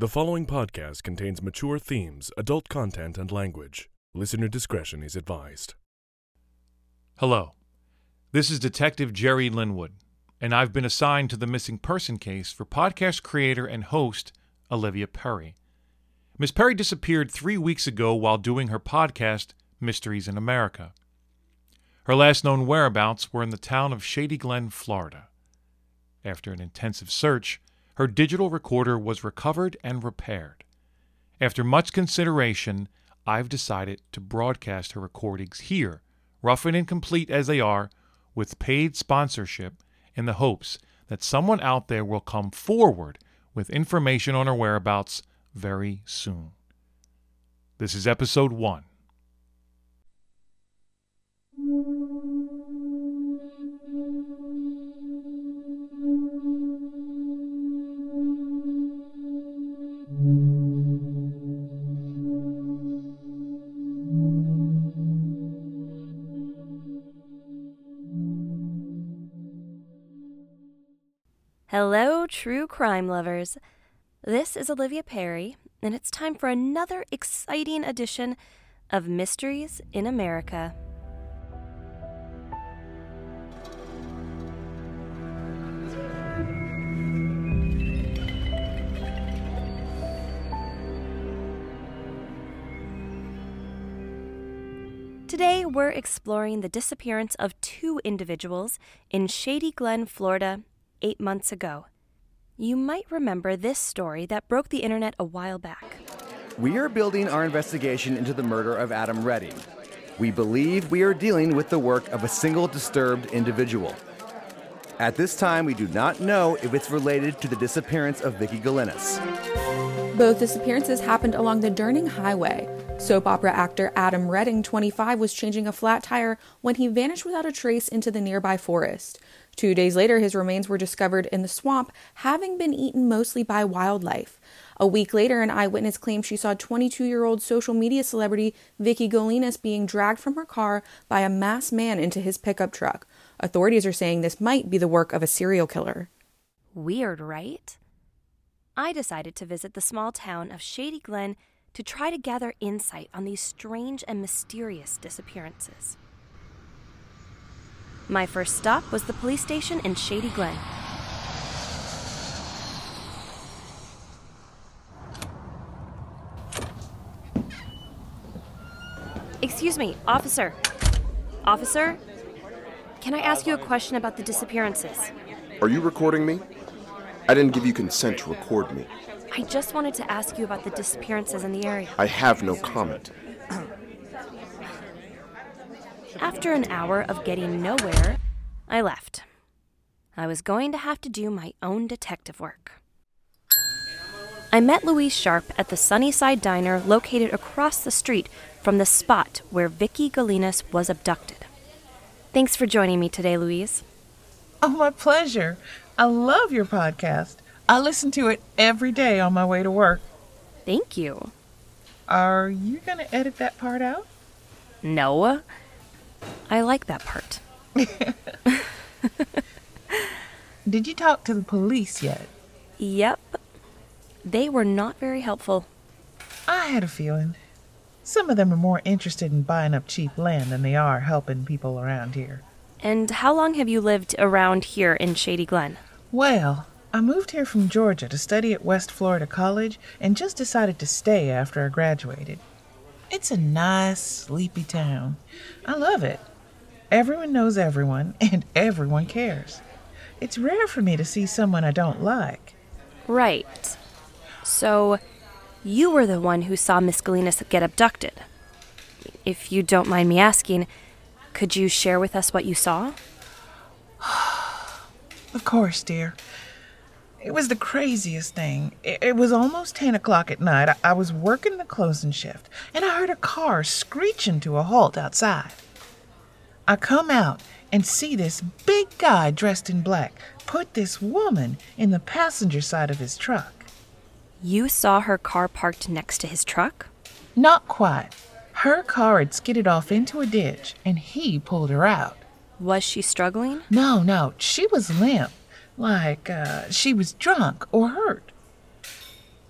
The following podcast contains mature themes, adult content, and language. Listener discretion is advised. Hello. This is Detective Jerry Linwood, and I've been assigned to the missing person case for podcast creator and host Olivia Perry. Miss Perry disappeared three weeks ago while doing her podcast, Mysteries in America. Her last known whereabouts were in the town of Shady Glen, Florida. After an intensive search, her digital recorder was recovered and repaired. After much consideration, I've decided to broadcast her recordings here, rough and incomplete as they are, with paid sponsorship in the hopes that someone out there will come forward with information on her whereabouts very soon. This is episode one. Hello, true crime lovers. This is Olivia Perry, and it's time for another exciting edition of Mysteries in America. Today, we're exploring the disappearance of two individuals in Shady Glen, Florida, eight months ago. You might remember this story that broke the internet a while back. We are building our investigation into the murder of Adam Redding. We believe we are dealing with the work of a single disturbed individual. At this time, we do not know if it's related to the disappearance of Vicky Galinas. Both disappearances happened along the Durning Highway. Soap opera actor Adam Redding, 25, was changing a flat tire when he vanished without a trace into the nearby forest. Two days later, his remains were discovered in the swamp, having been eaten mostly by wildlife. A week later, an eyewitness claimed she saw 22 year old social media celebrity Vicky Galinas being dragged from her car by a masked man into his pickup truck. Authorities are saying this might be the work of a serial killer. Weird, right? I decided to visit the small town of Shady Glen to try to gather insight on these strange and mysterious disappearances. My first stop was the police station in Shady Glen. Excuse me, officer. Officer, can I ask you a question about the disappearances? Are you recording me? I didn't give you consent to record me. I just wanted to ask you about the disappearances in the area. I have no comment. After an hour of getting nowhere, I left. I was going to have to do my own detective work. I met Louise Sharp at the Sunnyside Diner located across the street from the spot where Vicky Galinas was abducted. Thanks for joining me today, Louise. Oh, my pleasure. I love your podcast. I listen to it every day on my way to work. Thank you. Are you going to edit that part out? No. I like that part. Did you talk to the police yet? Yep. They were not very helpful. I had a feeling. Some of them are more interested in buying up cheap land than they are helping people around here. And how long have you lived around here in Shady Glen? Well, I moved here from Georgia to study at West Florida College and just decided to stay after I graduated. It's a nice, sleepy town. I love it. Everyone knows everyone, and everyone cares. It's rare for me to see someone I don't like. Right. So, you were the one who saw Miss Galinas get abducted. If you don't mind me asking, could you share with us what you saw? Of course, dear. It was the craziest thing. It, it was almost 10 o'clock at night. I, I was working the closing shift, and I heard a car screeching to a halt outside. I come out and see this big guy dressed in black put this woman in the passenger side of his truck. You saw her car parked next to his truck? Not quite. Her car had skidded off into a ditch, and he pulled her out. Was she struggling? No, no, she was limp, like uh, she was drunk or hurt.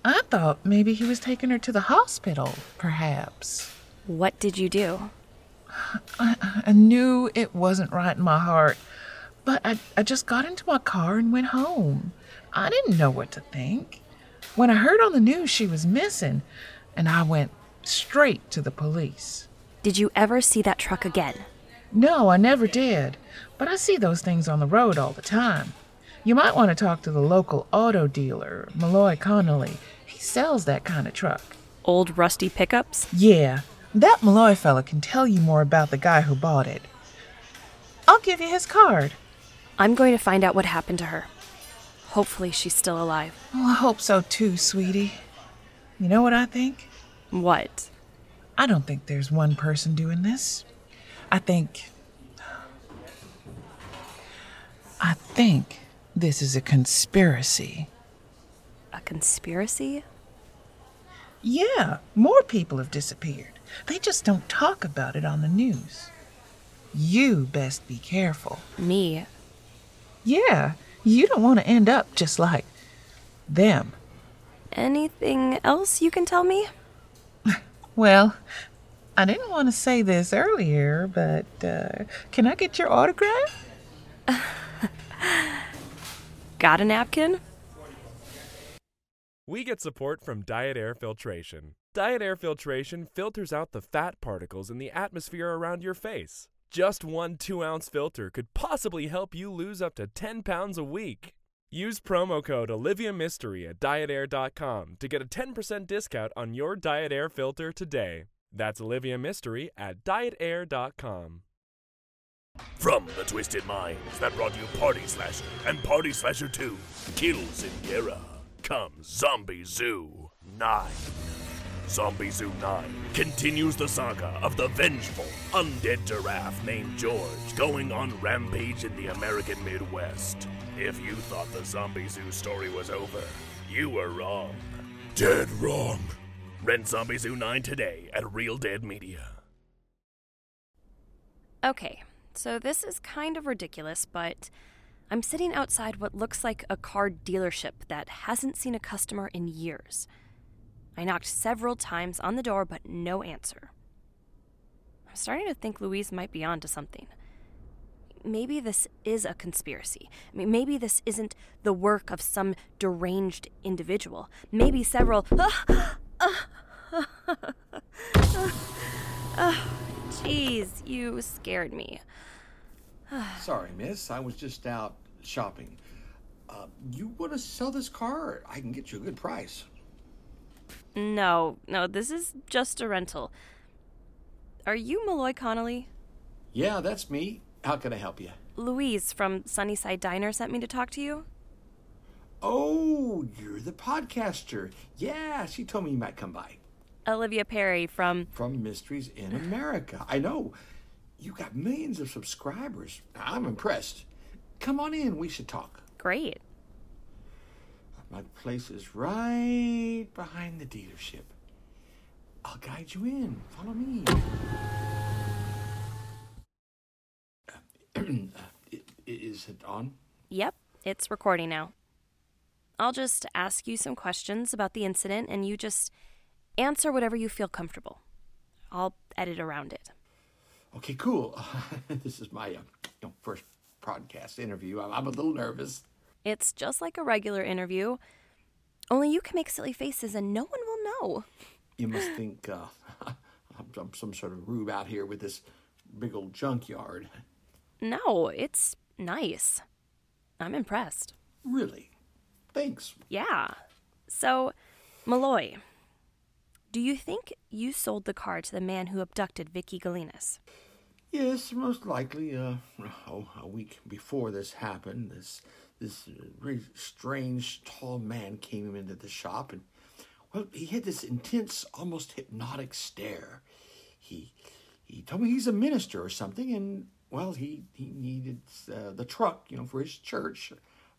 I thought maybe he was taking her to the hospital, perhaps. What did you do? I, I knew it wasn't right in my heart, but I, I just got into my car and went home. I didn't know what to think. When I heard on the news she was missing, and I went straight to the police. Did you ever see that truck again? No, I never did, but I see those things on the road all the time. You might want to talk to the local auto dealer, Malloy Connolly. He sells that kind of truck. Old rusty pickups? Yeah, that Malloy fella can tell you more about the guy who bought it. I'll give you his card. I'm going to find out what happened to her. Hopefully, she's still alive. Oh, I hope so too, sweetie. You know what I think? What? I don't think there's one person doing this. I think. I think this is a conspiracy. A conspiracy? Yeah, more people have disappeared. They just don't talk about it on the news. You best be careful. Me? Yeah, you don't want to end up just like them. Anything else you can tell me? Well, I didn't want to say this earlier, but uh, can I get your autograph? Got a napkin? We get support from Diet Air Filtration. Diet Air Filtration filters out the fat particles in the atmosphere around your face. Just one two ounce filter could possibly help you lose up to 10 pounds a week. Use promo code OliviaMystery at dietair.com to get a 10% discount on your Diet Air filter today. That's Olivia Mystery at dietair.com. From the Twisted Minds that brought you Party Slasher and Party Slasher 2, Kills in Guerra, comes Zombie Zoo 9. Zombie Zoo 9 continues the saga of the vengeful, undead giraffe named George going on rampage in the American Midwest. If you thought the Zombie Zoo story was over, you were wrong. Dead wrong. Rent Zombie Zoo 9 today at Real Dead Media. Okay, so this is kind of ridiculous, but I'm sitting outside what looks like a car dealership that hasn't seen a customer in years. I knocked several times on the door, but no answer. I'm starting to think Louise might be onto something. Maybe this is a conspiracy. I mean, maybe this isn't the work of some deranged individual. Maybe several. Ah! Ah! Ah! Jeez, you scared me. Sorry, miss. I was just out shopping. Uh, you want to sell this car? I can get you a good price. No, no, this is just a rental. Are you Malloy Connolly? Yeah, that's me. How can I help you? Louise from Sunnyside Diner sent me to talk to you. Oh, you're the podcaster. Yeah, she told me you might come by. Olivia Perry from. From Mysteries in America. I know. You got millions of subscribers. I'm impressed. Come on in, we should talk. Great. My place is right behind the dealership. I'll guide you in. Follow me. Uh, uh, is it on? Yep, it's recording now. I'll just ask you some questions about the incident and you just answer whatever you feel comfortable. I'll edit around it. Okay, cool. this is my uh, you know, first podcast interview. I'm, I'm a little nervous. It's just like a regular interview, only you can make silly faces and no one will know. You must think uh, I'm, I'm some sort of rube out here with this big old junkyard. No, it's nice. I'm impressed. Really? Thanks. Yeah. So, Malloy, do you think you sold the car to the man who abducted Vicky Galinas? Yes, most likely. Uh, oh, a week before this happened, this this really strange tall man came into the shop, and well, he had this intense, almost hypnotic stare. He he told me he's a minister or something, and well, he he needed uh, the truck, you know, for his church.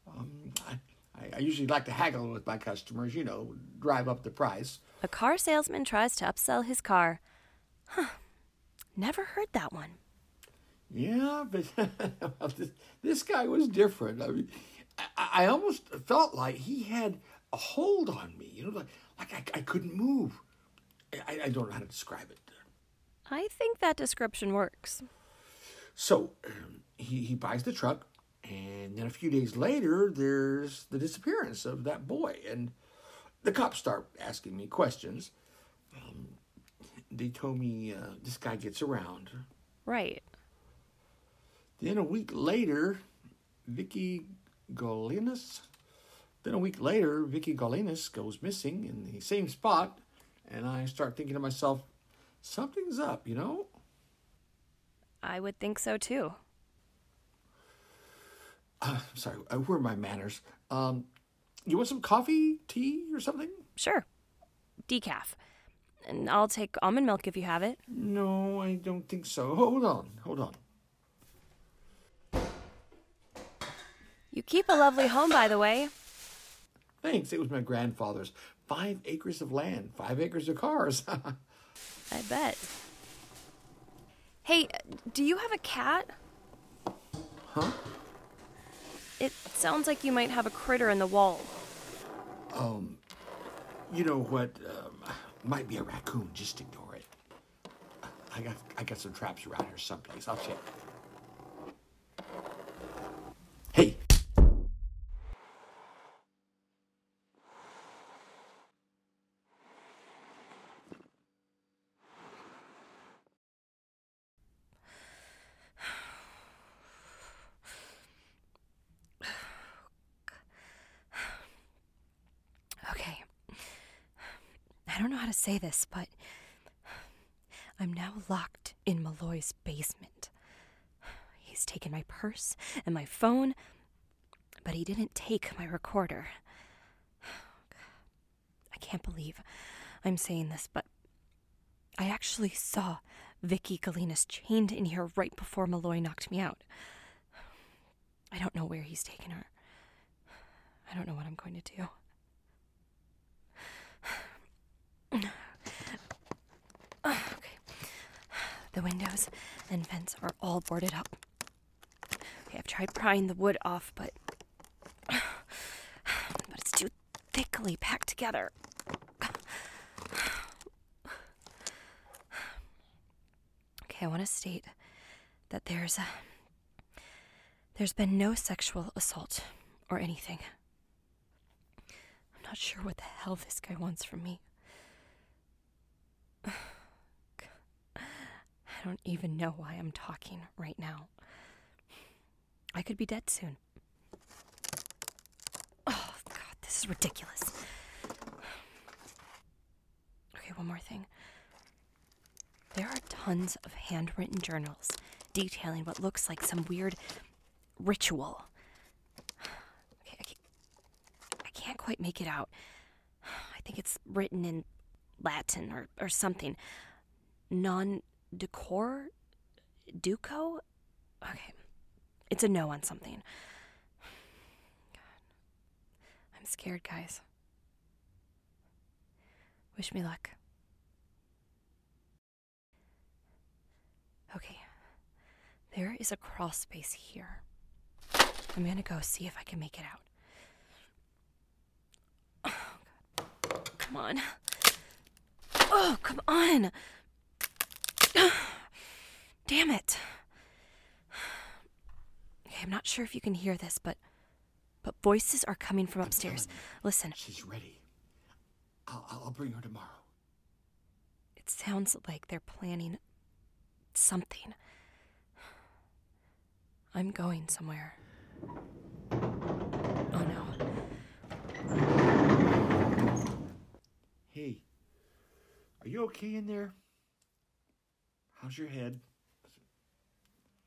Um, I, I usually like to haggle with my customers, you know, drive up the price. A car salesman tries to upsell his car. Huh. Never heard that one. Yeah, but this, this guy was different. I mean, I, I almost felt like he had a hold on me. You know, like like I, I couldn't move. I, I don't know how to describe it. I think that description works. So um, he he buys the truck, and then a few days later, there's the disappearance of that boy, and the cops start asking me questions. Um, they told me uh, this guy gets around. Right. Then a week later, Vicky Galinas. Then a week later, Vicky Galinas goes missing in the same spot, and I start thinking to myself, something's up, you know? I would think so too. Uh, sorry, where are my manners? Um, you want some coffee, tea, or something? Sure. Decaf. And I'll take almond milk if you have it. No, I don't think so. Hold on, hold on. You keep a lovely home, by the way. Thanks. It was my grandfather's. Five acres of land, five acres of cars. I bet. Hey, do you have a cat? huh? It sounds like you might have a critter in the wall. Um, you know what? Um, might be a raccoon. Just ignore it. I got I got some traps around here someplace. I'll check. Hey. Okay. I don't know how to say this, but I'm now locked in Malloy's basement. He's taken my purse and my phone, but he didn't take my recorder. I can't believe I'm saying this, but I actually saw Vicky Galinas chained in here right before Malloy knocked me out. I don't know where he's taken her. I don't know what I'm going to do. Okay. The windows and vents are all boarded up. Okay, I've tried prying the wood off, but but it's too thickly packed together. Okay, I want to state that there's a there's been no sexual assault or anything. I'm not sure what the hell this guy wants from me. I don't even know why I'm talking right now. I could be dead soon. Oh, God, this is ridiculous. Okay, one more thing. There are tons of handwritten journals detailing what looks like some weird ritual. Okay, I can't, I can't quite make it out. I think it's written in Latin or, or something. Non decor? Duco? Okay. It's a no on something. God. I'm scared, guys. Wish me luck. Okay. There is a crawl space here. I'm gonna go see if I can make it out. Oh, God. Come on. Oh, come on. Damn it. Okay, I'm not sure if you can hear this, but but voices are coming from upstairs. Listen. She's ready. I'll, I'll I'll bring her tomorrow. It sounds like they're planning something. I'm going somewhere. Oh no. Hey, are you okay in there? How's your head?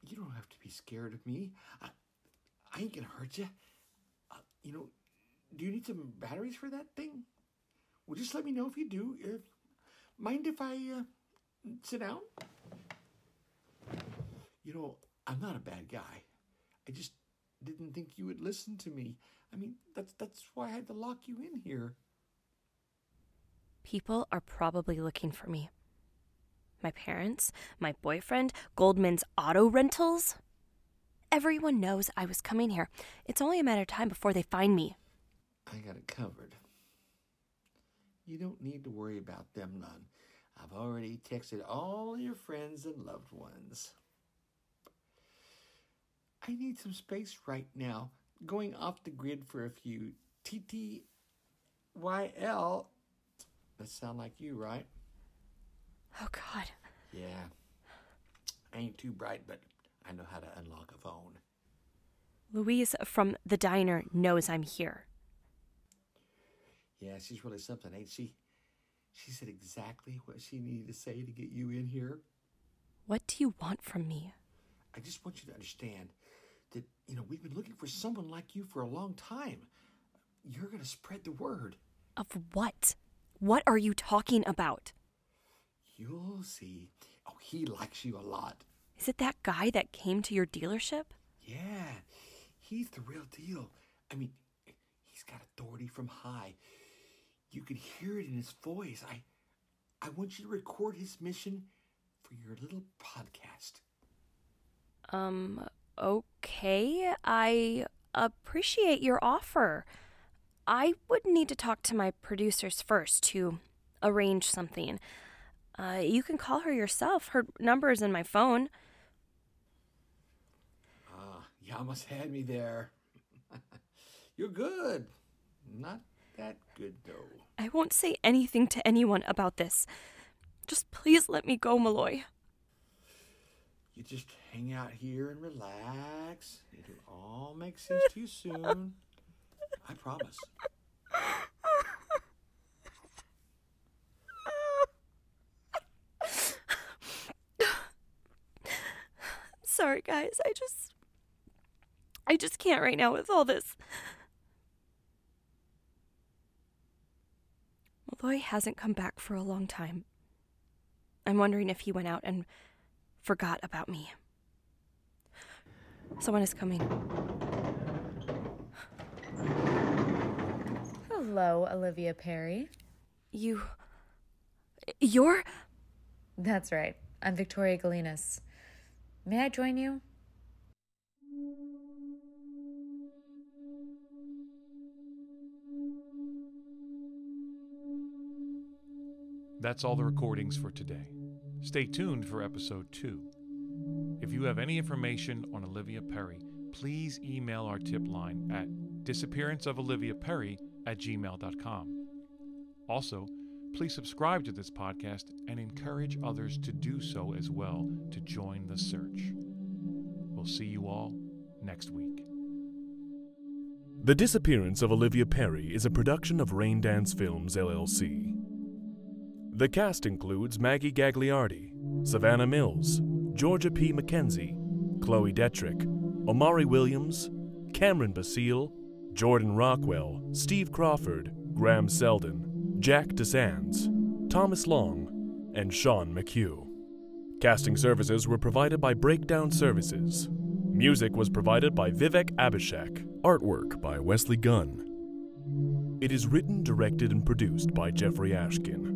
You don't have to be scared of me. I, I ain't gonna hurt you. Uh, you know, do you need some batteries for that thing? Well, just let me know if you do. Uh, mind if I uh, sit down? You know, I'm not a bad guy. I just didn't think you would listen to me. I mean, that's that's why I had to lock you in here. People are probably looking for me. My parents, my boyfriend, Goldman's auto rentals. Everyone knows I was coming here. It's only a matter of time before they find me. I got it covered. You don't need to worry about them none. I've already texted all your friends and loved ones. I need some space right now. Going off the grid for a few TTYL. That sound like you, right? Oh, God. Yeah. I ain't too bright, but I know how to unlock a phone. Louise from the diner knows I'm here. Yeah, she's really something, ain't she? She said exactly what she needed to say to get you in here. What do you want from me? I just want you to understand that, you know, we've been looking for someone like you for a long time. You're going to spread the word. Of what? What are you talking about? You'll see. Oh, he likes you a lot. Is it that guy that came to your dealership? Yeah, he's the real deal. I mean, he's got authority from high. You could hear it in his voice. I I want you to record his mission for your little podcast. Um, okay. I appreciate your offer. I would need to talk to my producers first to arrange something. Uh, you can call her yourself. Her number is in my phone. Ah, you almost had me there. You're good. Not that good, though. I won't say anything to anyone about this. Just please let me go, Malloy. You just hang out here and relax. It'll all make sense to you soon. I promise. Sorry, guys. I just. I just can't right now with all this. Malloy hasn't come back for a long time. I'm wondering if he went out and forgot about me. Someone is coming. Hello, Olivia Perry. You. You're. That's right. I'm Victoria Galinas. May I join you? That's all the recordings for today. Stay tuned for episode 2. If you have any information on Olivia Perry, please email our tip line at disappearanceofoliviaperry at gmail.com. Also, please subscribe to this podcast and encourage others to do so as well to join the search. We'll see you all next week. The Disappearance of Olivia Perry is a production of Raindance Films, LLC. The cast includes Maggie Gagliardi, Savannah Mills, Georgia P. McKenzie, Chloe Detrick, Omari Williams, Cameron Basile, Jordan Rockwell, Steve Crawford, Graham Selden, Jack DeSands, Thomas Long, and Sean McHugh. Casting services were provided by Breakdown Services. Music was provided by Vivek Abhishek. Artwork by Wesley Gunn. It is written, directed, and produced by Jeffrey Ashkin.